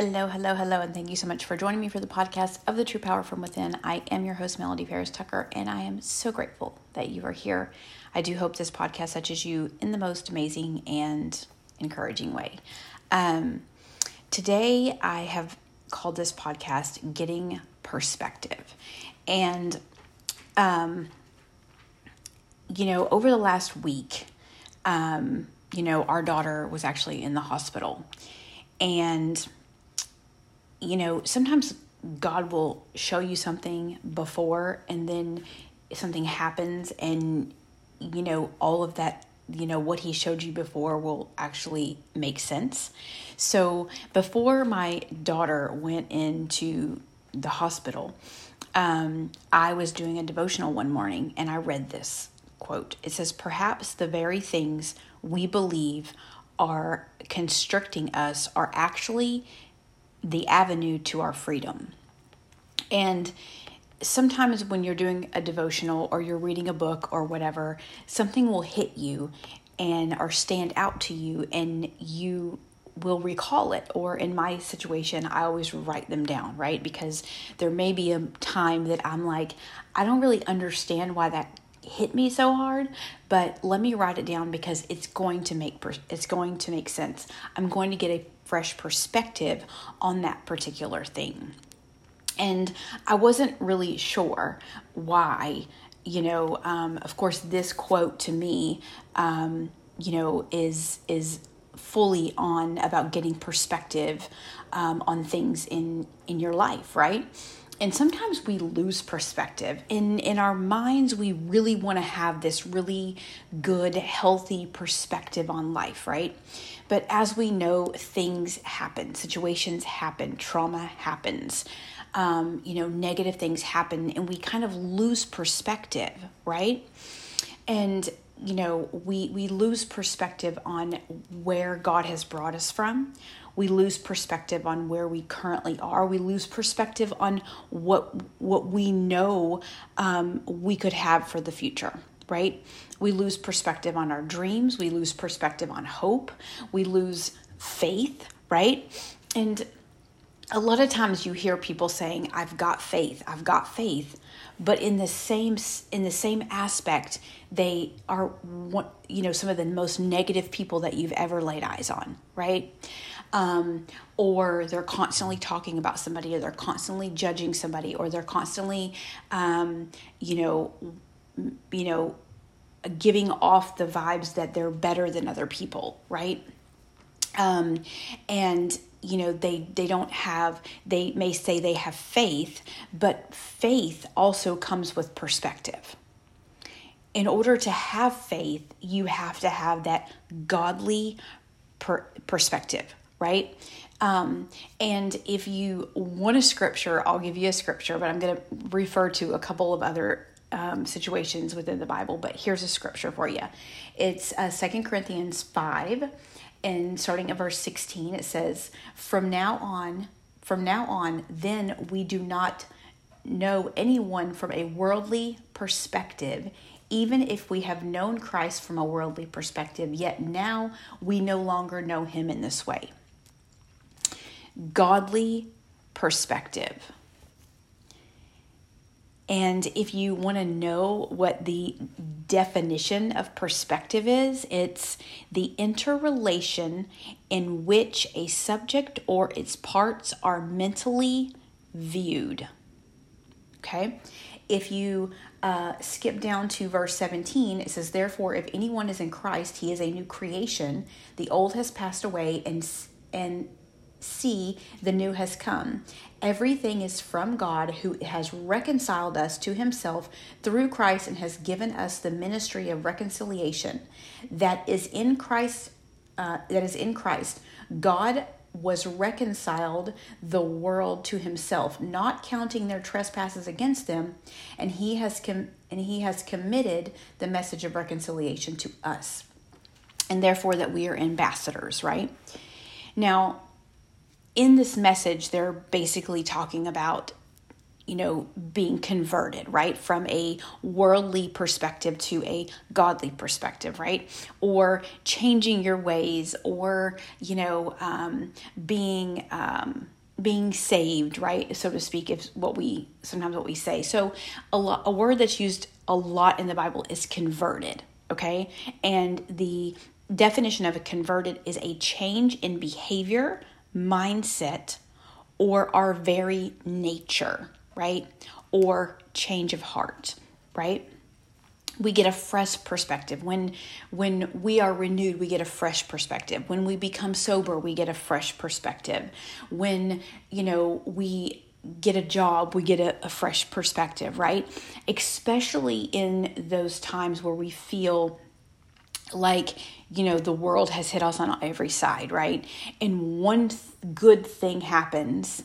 Hello, hello, hello, and thank you so much for joining me for the podcast of the True Power from Within. I am your host, Melody Paris Tucker, and I am so grateful that you are here. I do hope this podcast touches you in the most amazing and encouraging way. Um, today, I have called this podcast Getting Perspective. And, um, you know, over the last week, um, you know, our daughter was actually in the hospital. And you know, sometimes God will show you something before and then something happens and you know all of that you know what he showed you before will actually make sense. So before my daughter went into the hospital, um, I was doing a devotional one morning and I read this quote. It says, Perhaps the very things we believe are constricting us are actually the avenue to our freedom. And sometimes when you're doing a devotional or you're reading a book or whatever, something will hit you and or stand out to you and you will recall it or in my situation I always write them down, right? Because there may be a time that I'm like I don't really understand why that hit me so hard, but let me write it down because it's going to make it's going to make sense. I'm going to get a fresh perspective on that particular thing. And I wasn't really sure why, you know, um, of course, this quote to me, um, you know, is is fully on about getting perspective um, on things in in your life, right? And sometimes we lose perspective. In in our minds we really want to have this really good healthy perspective on life right? But as we know things happen. Situations happen. Trauma happens. Um, you know negative things happen and we kind of lose perspective right? And you know we we lose perspective on where god has brought us from we lose perspective on where we currently are. We lose perspective on what what we know um, we could have for the future. Right? We lose perspective on our dreams. We lose perspective on hope. We lose faith. Right? And a lot of times you hear people saying i've got faith i've got faith but in the same in the same aspect they are you know some of the most negative people that you've ever laid eyes on right um, or they're constantly talking about somebody or they're constantly judging somebody or they're constantly um, you know you know giving off the vibes that they're better than other people right? Um, and you know they they don't have they may say they have faith but faith also comes with perspective. In order to have faith you have to have that godly per- perspective right? Um, and if you want a scripture i'll give you a scripture but i'm going to refer to a couple of other um, situations within the bible but here's a scripture for you it's uh, 2 corinthians 5 and starting at verse 16 it says from now on from now on then we do not know anyone from a worldly perspective even if we have known Christ from a worldly perspective yet now we no longer know him in this way godly perspective and if you want to know what the definition of perspective is, it's the interrelation in which a subject or its parts are mentally viewed. Okay? If you uh, skip down to verse 17, it says, Therefore, if anyone is in Christ, he is a new creation. The old has passed away, and, and see the new has come. Everything is from God who has reconciled us to himself through Christ and has given us the ministry of reconciliation that is in Christ uh, that is in Christ. God was reconciled the world to himself, not counting their trespasses against them, and he has com- and he has committed the message of reconciliation to us. And therefore that we are ambassadors, right? Now, in this message, they're basically talking about you know, being converted, right? From a worldly perspective to a godly perspective, right? Or changing your ways, or, you know, um, being, um, being saved, right, so to speak, is what we sometimes what we say. So, a, lo- a word that's used a lot in the Bible is converted, okay? And the definition of a converted is a change in behavior, mindset, or our very nature, right? Or change of heart, right? we get a fresh perspective when when we are renewed we get a fresh perspective when we become sober we get a fresh perspective when you know we get a job we get a, a fresh perspective right especially in those times where we feel like you know the world has hit us on every side right? And one th- good thing happens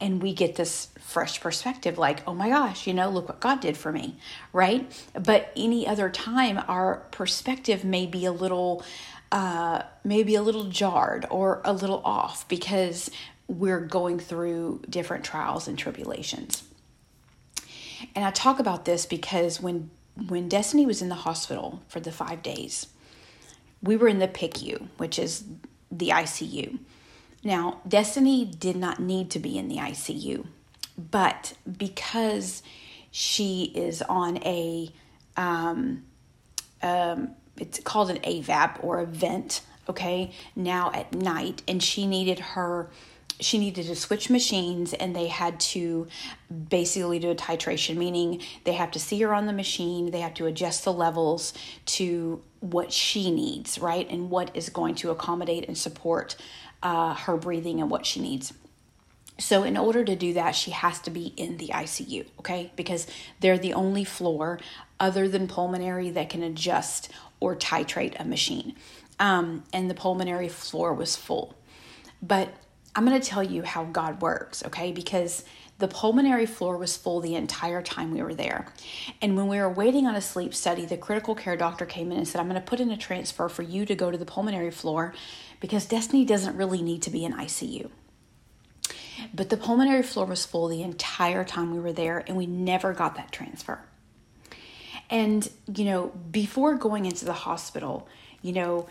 and we get this fresh perspective like oh my gosh you know look what god did for me right? But any other time our perspective may be a little uh, maybe a little jarred or a little off because we're going through different trials and tribulations. And i talk about this because when when destiny was in the hospital for the five days we were in the picu which is the icu now, Destiny did not need to be in the ICU, but because she is on a, um, um, it's called an AVAP or a vent, okay, now at night, and she needed her she needed to switch machines and they had to basically do a titration meaning they have to see her on the machine they have to adjust the levels to what she needs right and what is going to accommodate and support uh, her breathing and what she needs. So, in order to do that, she has to be in the ICU, okay? Because they're the only floor other than pulmonary that can adjust or titrate a machine. Um, and the pulmonary floor was full. But I'm going to tell you how God works, okay? Because the pulmonary floor was full the entire time we were there. And when we were waiting on a sleep study, the critical care doctor came in and said, I'm going to put in a transfer for you to go to the pulmonary floor because Destiny doesn't really need to be in ICU. But the pulmonary floor was full the entire time we were there, and we never got that transfer. And, you know, before going into the hospital, you know,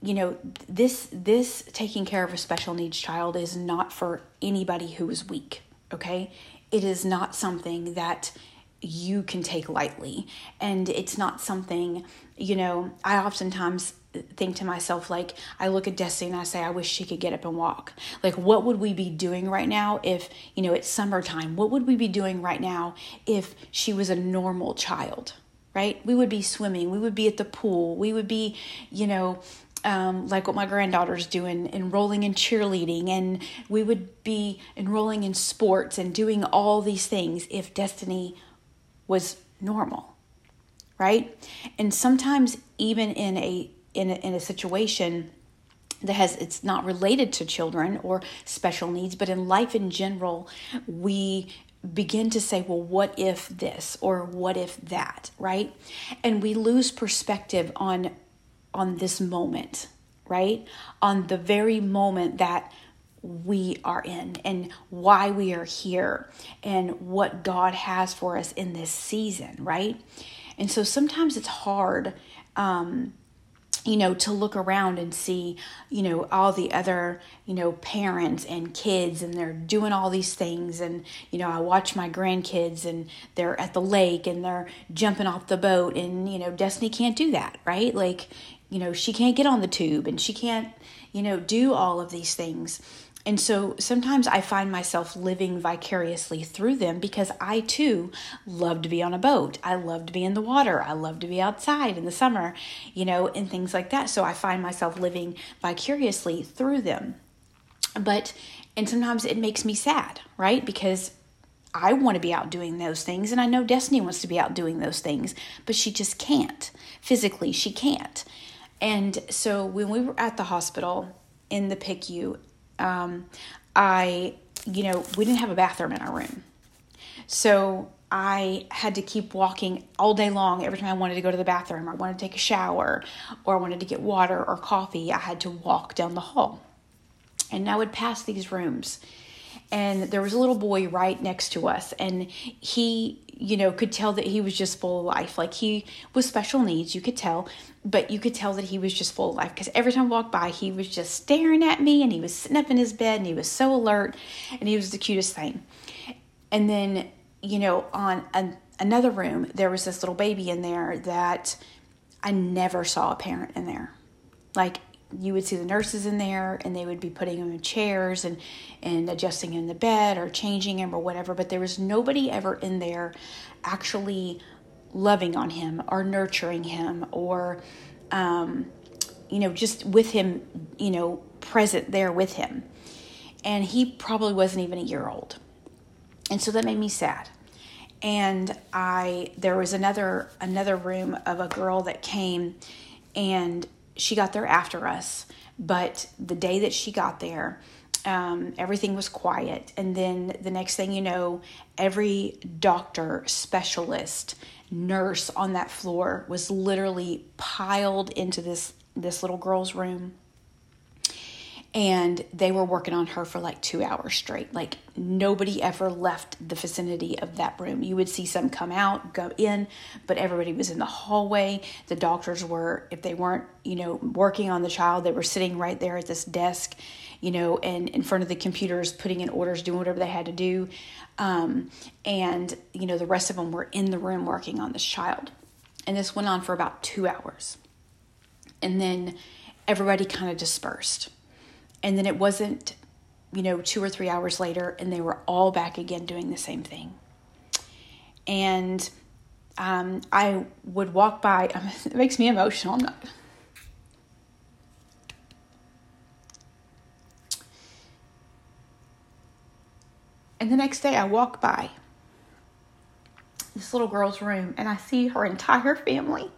you know this this taking care of a special needs child is not for anybody who is weak okay? It is not something that you can take lightly. And it's not something you know i oftentimes think to myself like i look at destiny and i say i wish she could get up and walk. Like what would we be doing right now if you know it's summertime? What would we be doing right now if she was a normal child right? We would be swimming. We would be at the pool. We would be you know um, like what my granddaughter's doing, enrolling in cheerleading, and we would be enrolling in sports and doing all these things if Destiny was normal, right? And sometimes even in a in a, in a situation that has it's not related to children or special needs, but in life in general, we begin to say, well, what if this or what if that, right? And we lose perspective on on this moment, right? On the very moment that we are in and why we are here and what God has for us in this season, right? And so sometimes it's hard um, you know, to look around and see, you know, all the other, you know, parents and kids and they're doing all these things. And, you know, I watch my grandkids and they're at the lake and they're jumping off the boat and, you know, Destiny can't do that, right? Like, you know, she can't get on the tube and she can't, you know, do all of these things. And so sometimes I find myself living vicariously through them because I too love to be on a boat. I love to be in the water. I love to be outside in the summer, you know, and things like that. So I find myself living vicariously through them. But, and sometimes it makes me sad, right? Because I want to be out doing those things, and I know Destiny wants to be out doing those things, but she just can't. Physically, she can't. And so when we were at the hospital in the PICU, um, I, you know, we didn't have a bathroom in our room. So I had to keep walking all day long every time I wanted to go to the bathroom or I wanted to take a shower or I wanted to get water or coffee. I had to walk down the hall. And I would pass these rooms and there was a little boy right next to us and he you know could tell that he was just full of life. Like he was special needs you could tell but you could tell that he was just full of life. Because every time I walked by he was just staring at me and he was sitting up in his bed and he was so alert and he was the cutest thing. And then you know on an, another room there was this little baby in there that i never saw a parent in there. Like you would see the nurses in there and they would be putting him in chairs and and adjusting him in the bed or changing him or whatever but there was nobody ever in there actually loving on him or nurturing him or um, you know just with him you know present there with him. And he probably wasn't even a year old. And so that made me sad. And i there was another another room of a girl that came and she got there after us, but the day that she got there, um, everything was quiet. And then the next thing you know, every doctor, specialist, nurse on that floor was literally piled into this this little girl's room and they were working on her for like two hours straight. Like nobody ever left the vicinity of that room. You would see some come out, go in, but everybody was in the hallway. The doctors were, if they weren't, you know, working on the child, they were sitting right there at this desk, you know, and in front of the computers, putting in orders, doing whatever they had to do. Um, and, you know, the rest of them were in the room working on this child. And this went on for about two hours. And then everybody kind of dispersed and then it wasn't, you know, two or three hours later, and they were all back again doing the same thing. And um, I would walk by, it makes me emotional. I'm not. And the next day, I walk by this little girl's room and I see her entire family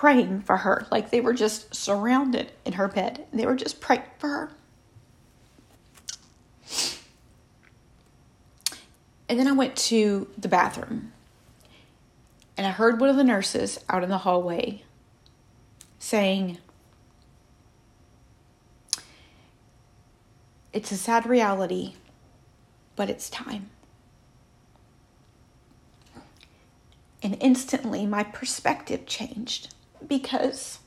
praying for her. Like they were just surrounded in her bed. They were just praying for her. And then I went to the bathroom and I heard one of the nurses out in the hallway saying, It's a sad reality, but it's time. And instantly my perspective changed because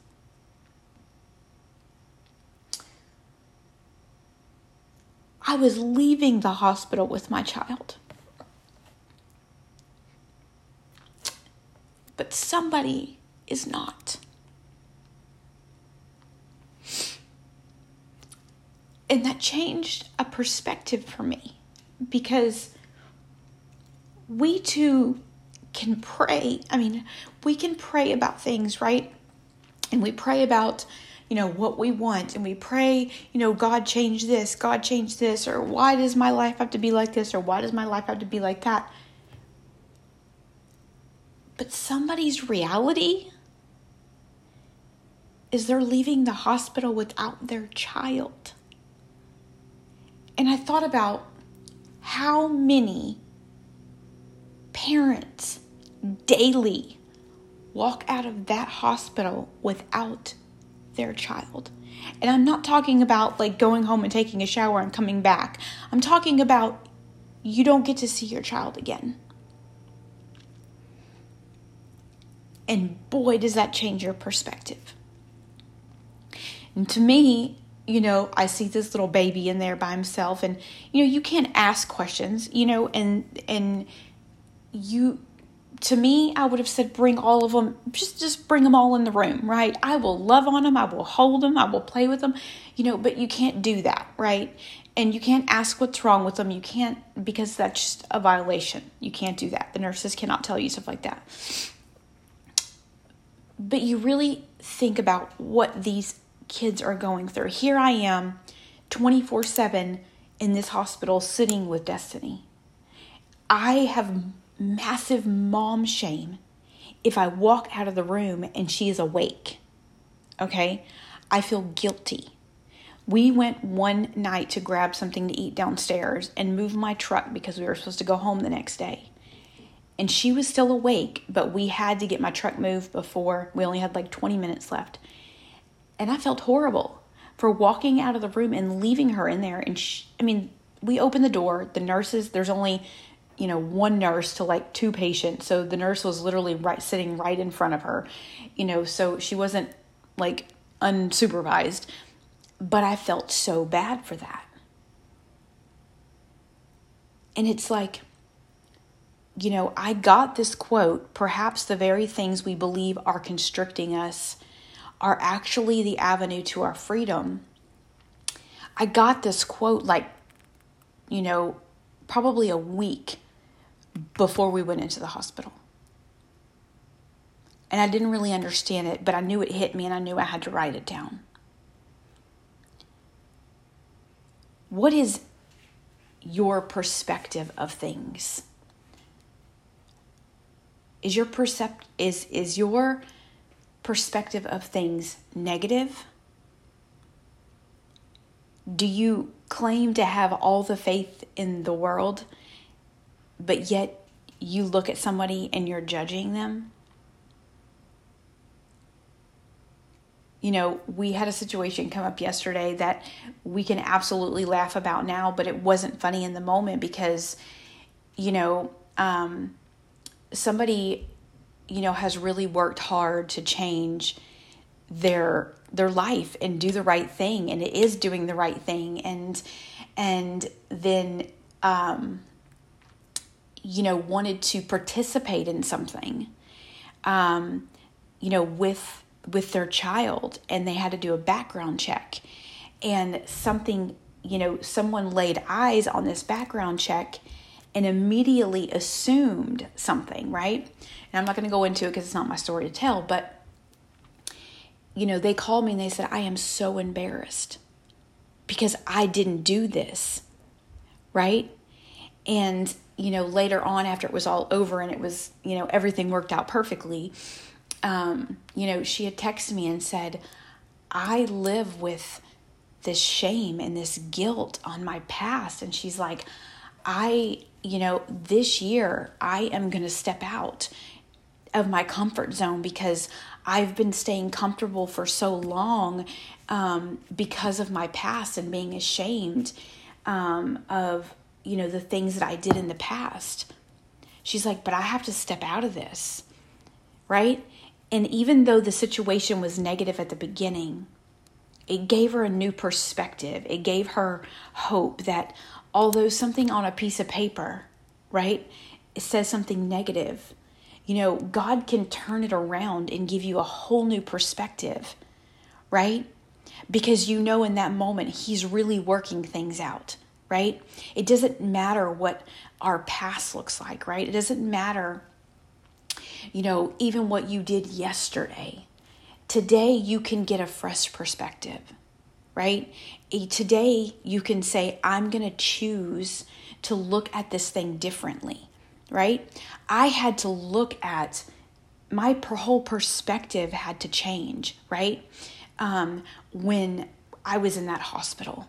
I was leaving the hospital with my child. But somebody is not. And that changed a perspective for me because we too can pray. I mean, we can pray about things, right? And we pray about, you know, what we want. And we pray, you know, God change this, God change this, or why does my life have to be like this, or why does my life have to be like that? But somebody's reality is they're leaving the hospital without their child. And I thought about how many parents daily walk out of that hospital without their child. And I'm not talking about like going home and taking a shower and coming back. I'm talking about you don't get to see your child again. And boy, does that change your perspective. And to me, you know, I see this little baby in there by himself and you know, you can't ask questions, you know, and and you to me, I would have said, bring all of them, just, just bring them all in the room, right? I will love on them, I will hold them, I will play with them, you know, but you can't do that, right? And you can't ask what's wrong with them. You can't, because that's just a violation. You can't do that. The nurses cannot tell you stuff like that. But you really think about what these kids are going through. Here I am, 24 7 in this hospital, sitting with Destiny. I have massive mom shame if I walk out of the room and she is awake. Okay? I feel guilty. We went one night to grab something to eat downstairs and move my truck because we were supposed to go home the next day. And she was still awake, but we had to get my truck moved before we only had like 20 minutes left. And I felt horrible for walking out of the room and leaving her in there. And she, I mean, we opened the door. The nurses, there's only, you know, one nurse to like two patients. So the nurse was literally right sitting right in front of her, you know, so she wasn't like unsupervised. But I felt so bad for that. And it's like, you know, I got this quote perhaps the very things we believe are constricting us are actually the avenue to our freedom. I got this quote like, you know, probably a week before we went into the hospital. And I didn't really understand it, but I knew it hit me and I knew I had to write it down. What is your perspective of things? Is your percept is is your perspective of things negative? Do you claim to have all the faith in the world, but yet you look at somebody and you're judging them? You know, we had a situation come up yesterday that we can absolutely laugh about now, but it wasn't funny in the moment because, you know, um, somebody you know has really worked hard to change their their life and do the right thing and it is doing the right thing and and then um you know wanted to participate in something um you know with with their child and they had to do a background check and something you know someone laid eyes on this background check and immediately assumed something, right? And I'm not going to go into it because it's not my story to tell, but you know, they called me and they said, I am so embarrassed because I didn't do this, right? And, you know, later on, after it was all over and it was, you know, everything worked out perfectly, um, you know, she had texted me and said, I live with this shame and this guilt on my past. And she's like, I, you know, this year I am going to step out of my comfort zone because I've been staying comfortable for so long um, because of my past and being ashamed um, of, you know, the things that I did in the past. She's like, but I have to step out of this, right? And even though the situation was negative at the beginning, it gave her a new perspective. It gave her hope that although something on a piece of paper, right, it says something negative, you know, God can turn it around and give you a whole new perspective, right? Because you know in that moment He's really working things out, right? It doesn't matter what our past looks like, right? It doesn't matter, you know, even what you did yesterday. Today, you can get a fresh perspective right? Today, you can say, I'm going to choose to look at this thing differently, right? I had to look at my whole perspective had to change, right? Um, when I was in that hospital,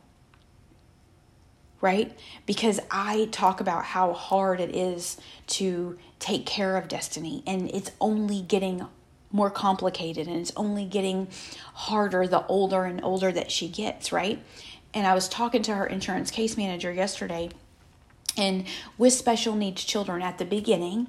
right? Because I talk about how hard it is to take care of destiny, and it's only getting more complicated and it's only getting harder the older and older that she gets, right? And I was talking to her insurance case manager yesterday, and with special needs children at the beginning,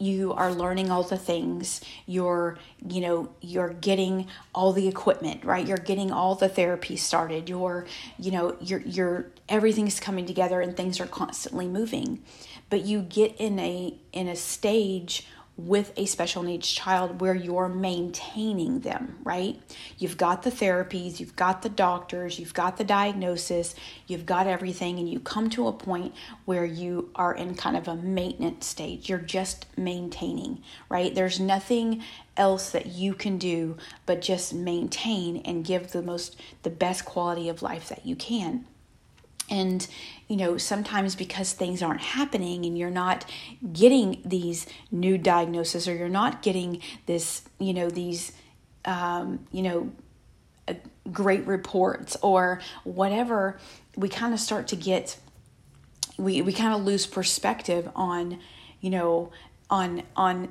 you are learning all the things. You're you know you're getting all the equipment right? You're getting all the therapy started. You're you know you're you're everything's coming together and things are constantly moving. But you get in a in a stage with a special needs child where you're maintaining them, right? You've got the therapies, you've got the doctors, you've got the diagnosis, you've got everything, and you come to a point where you are in kind of a maintenance stage. You're just maintaining, right? There's nothing else that you can do but just maintain and give the most, the best quality of life that you can. And, you know, sometimes because things aren't happening and you're not getting these new diagnoses or you're not getting this, you know, these, um, you know, uh, great reports or whatever, we kind of start to get, we, we kind of lose perspective on, you know, on, on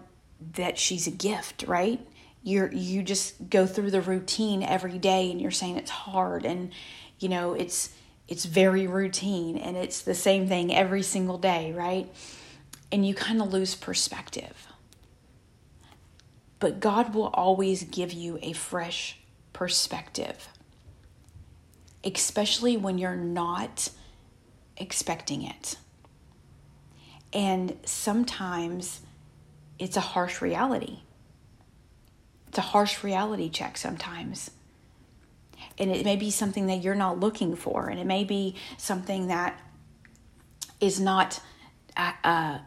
that she's a gift, right? you're you just go through the routine every day and you're saying it's hard and you know it's it's very routine and it's the same thing every single day right? And you kind of lose perspective. But god will always give you a fresh perspective especially when you're not expecting it. And sometimes it's a harsh reality. It's a harsh reality check sometimes. And it may be something that you're not looking for, and it may be something that is not a, a,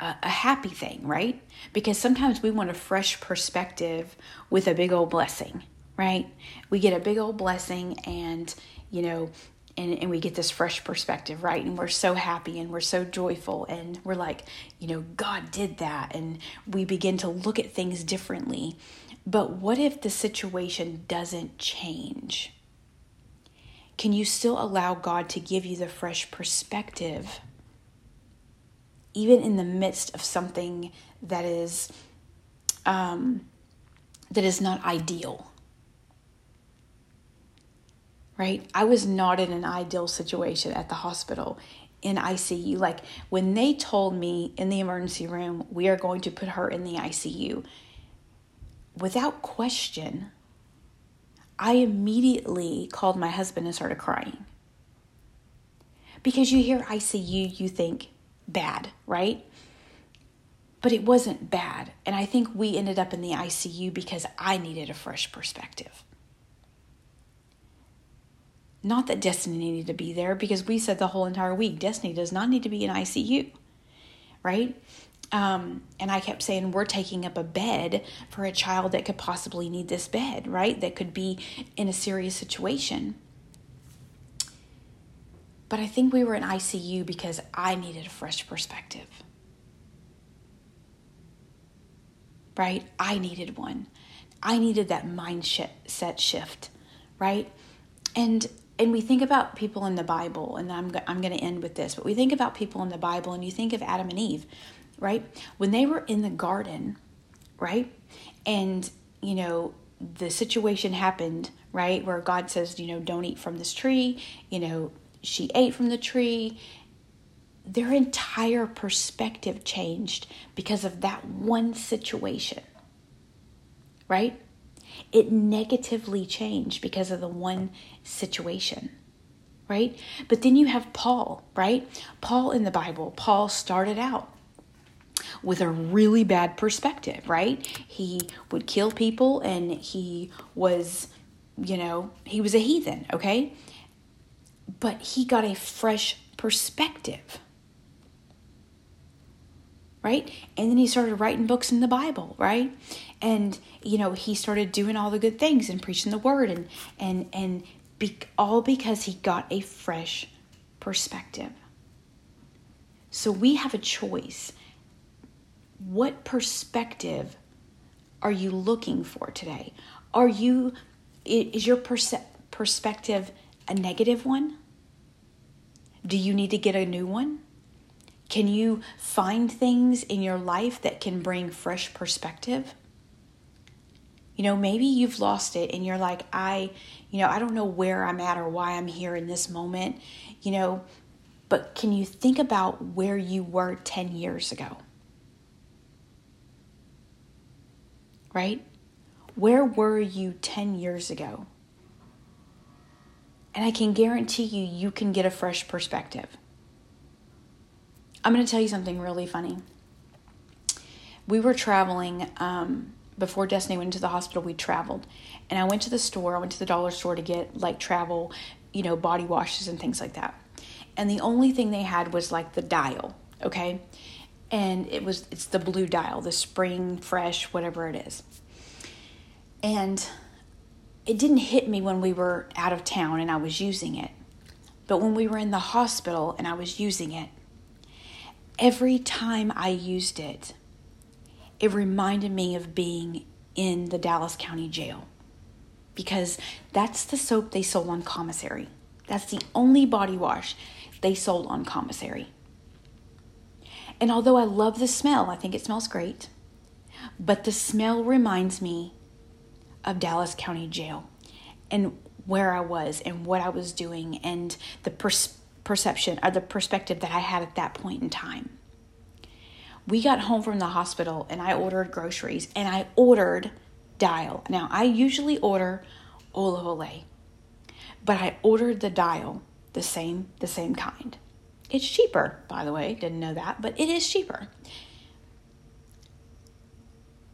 a happy thing, right? Because sometimes we want a fresh perspective with a big old blessing, right? We get a big old blessing, and you know, and, and we get this fresh perspective, right? And we're so happy and we're so joyful and we're like, you know, God did that. And we begin to look at things differently. But what if the situation doesn't change? Can you still allow God to give you the fresh perspective, even in the midst of something that is um, that is not ideal? Right? I was not in an ideal situation at the hospital in ICU. Like when they told me in the emergency room, we are going to put her in the ICU, without question, I immediately called my husband and started crying. Because you hear ICU, you think bad, right? But it wasn't bad. And I think we ended up in the ICU because I needed a fresh perspective. Not that Destiny needed to be there because we said the whole entire week Destiny does not need to be in ICU, right? Um, and I kept saying, we're taking up a bed for a child that could possibly need this bed, right? That could be in a serious situation. But I think we were in ICU because I needed a fresh perspective. Right? I needed one. I needed that mindset shift, right? And and we think about people in the Bible, and I'm, I'm going to end with this, but we think about people in the Bible, and you think of Adam and Eve, right? When they were in the garden, right? And, you know, the situation happened, right? Where God says, you know, don't eat from this tree, you know, she ate from the tree. Their entire perspective changed because of that one situation, right? It negatively changed because of the one situation, right? But then you have Paul, right? Paul in the Bible, Paul started out with a really bad perspective, right? He would kill people and he was, you know, he was a heathen, okay? But he got a fresh perspective right? And then he started writing books in the Bible, right? And you know, he started doing all the good things and preaching the word and and and be, all because he got a fresh perspective. So we have a choice. What perspective are you looking for today? Are you is your perce- perspective a negative one? Do you need to get a new one? Can you find things in your life that can bring fresh perspective? You know, maybe you've lost it and you're like, I, you know, I don't know where I'm at or why I'm here in this moment, you know, but can you think about where you were 10 years ago? Right? Where were you 10 years ago? And I can guarantee you, you can get a fresh perspective. I'm going to tell you something really funny. We were traveling um, before Destiny went to the hospital. We traveled, and I went to the store. I went to the dollar store to get like travel, you know, body washes and things like that. And the only thing they had was like the dial, okay, and it was it's the blue dial, the spring fresh, whatever it is. And it didn't hit me when we were out of town and I was using it. But when we were in the hospital and I was using it, every time I used it, it reminded me of being in the Dallas County Jail because that's the soap they sold on commissary. That's the only body wash they sold on commissary. And although I love the smell, I think it smells great. But the smell reminds me of Dallas County Jail and where I was and what I was doing and the pers- perception or the perspective that I had at that point in time. We got home from the hospital and I ordered groceries and I ordered dial. Now, I usually order olive oil, but I ordered the dial, the same the same kind. It's cheaper, by the way. Didn't know that, but it is cheaper.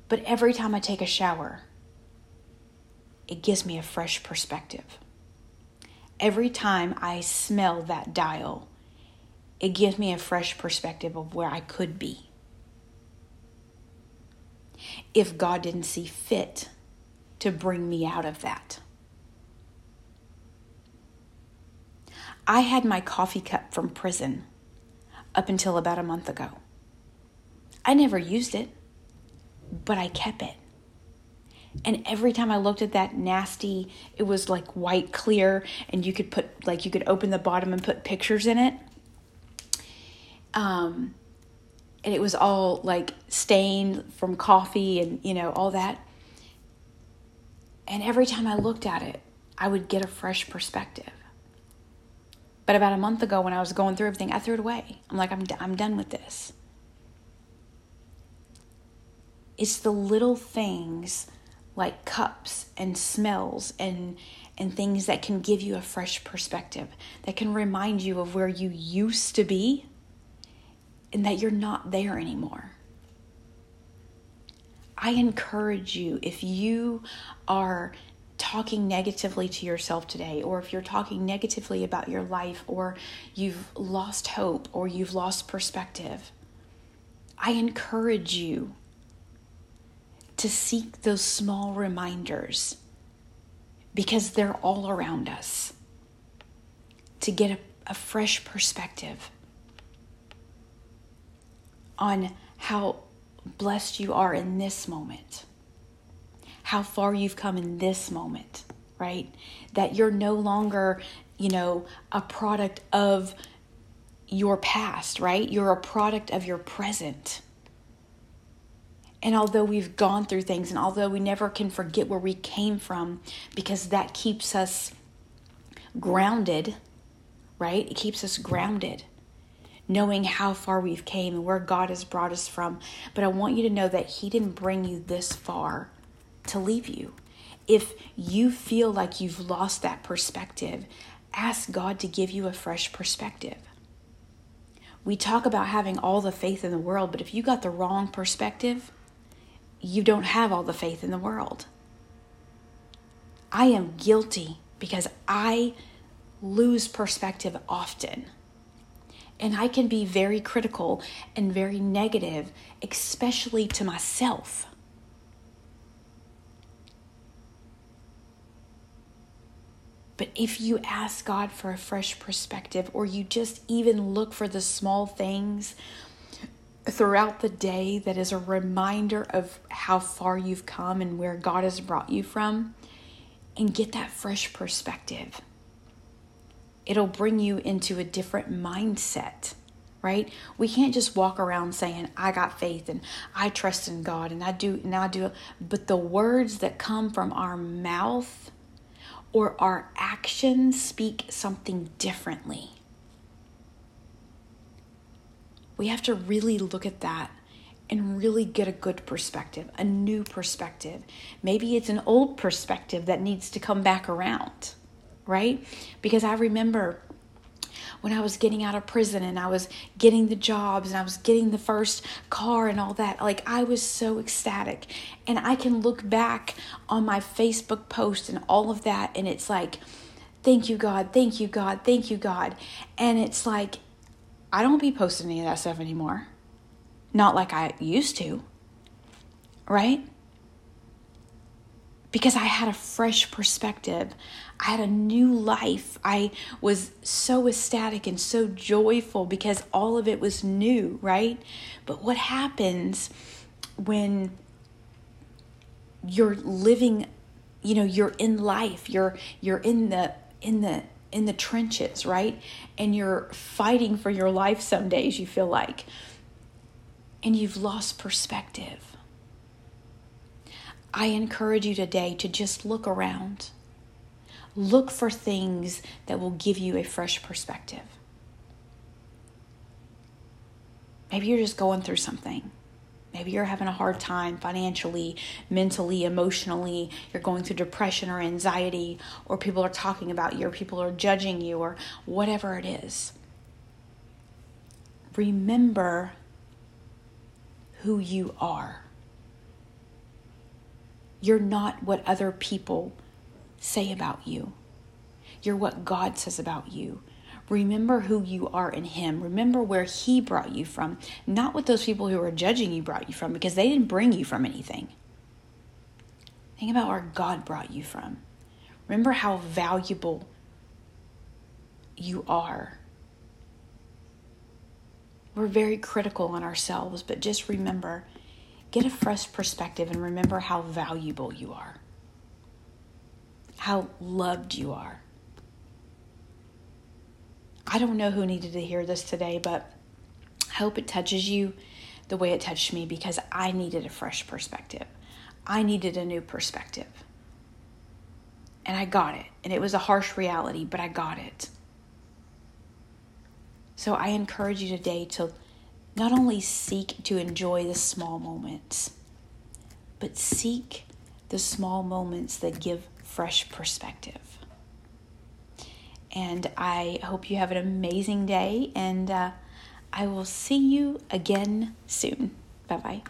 But every time I take a shower, it gives me a fresh perspective. Every time I smell that dial, it gives me a fresh perspective of where I could be. If God didn't see fit to bring me out of that. I had my coffee cup from prison up until about a month ago. I never used it, but I kept it. And every time I looked at that nasty, it was like white clear, and you could put, like, you could open the bottom and put pictures in it. Um, and it was all like stained from coffee and, you know, all that. And every time I looked at it, I would get a fresh perspective. But about a month ago, when I was going through everything, I threw it away. I'm like, I'm, d- I'm done with this. It's the little things like cups and smells and and things that can give you a fresh perspective, that can remind you of where you used to be and that you're not there anymore. I encourage you if you are talking negatively to yourself today, or if you're talking negatively about your life, or you've lost hope, or you've lost perspective, I encourage you to seek those small reminders because they're all around us to get a, a fresh perspective on how blessed you are in this moment, how far you've come in this moment, right? That you're no longer, you know, a product of your past, right? You're a product of your present. And although we've gone through things, and although we never can forget where we came from, because that keeps us grounded, right? It keeps us grounded, knowing how far we've came and where God has brought us from. But I want you to know that He didn't bring you this far to leave you. If you feel like you've lost that perspective, ask God to give you a fresh perspective. We talk about having all the faith in the world, but if you got the wrong perspective, you don't have all the faith in the world. I am guilty because I lose perspective often. And I can be very critical and very negative, especially to myself. But if you ask God for a fresh perspective, or you just even look for the small things throughout the day that is a reminder of how far you've come and where God has brought you from, and get that fresh perspective. It'll bring you into a different mindset, right? We can't just walk around saying, I got faith and I trust in God and I do, and I do. But the words that come from our mouth or our actions speak something differently we have to really look at that and really get a good perspective, a new perspective. Maybe it's an old perspective that needs to come back around, right? Because I remember when I was getting out of prison and I was getting the jobs and I was getting the first car and all that, like I was so ecstatic. And I can look back on my Facebook post and all of that, and it's like, thank you, God, thank you, God, thank you, God. And it's like, I don't be posting any of that stuff anymore. Not like I used to. Right? Because I had a fresh perspective. I had a new life. I was so ecstatic and so joyful because all of it was new, right? But what happens when you're living, you know, you're in life, you're you're in the in the in the trenches, right? And you're fighting for your life some days, you feel like. And you've lost perspective. I encourage you today to just look around. Look for things that will give you a fresh perspective. Maybe you're just going through something. Maybe you're having a hard time financially, mentally, emotionally. You're going through depression or anxiety, or people are talking about you, or people are judging you, or whatever it is. Remember who you are. You're not what other people say about you. You're what God says about you. Remember who you are in Him. Remember where He brought you from, not what those people who are judging you brought you from, because they didn't bring you from anything. Think about where God brought you from. Remember how valuable you are. We're very critical on ourselves, but just remember Get a fresh perspective and remember how valuable you are, how loved you are. I don't know who needed to hear this today, but I hope it touches you the way it touched me because I needed a fresh perspective. I needed a new perspective. And I got it. And it was a harsh reality, but I got it. So I encourage you today to not only seek to enjoy the small moments, but seek the small moments that give fresh perspective. And I hope you have an amazing day, and uh, I will see you again soon. Bye bye.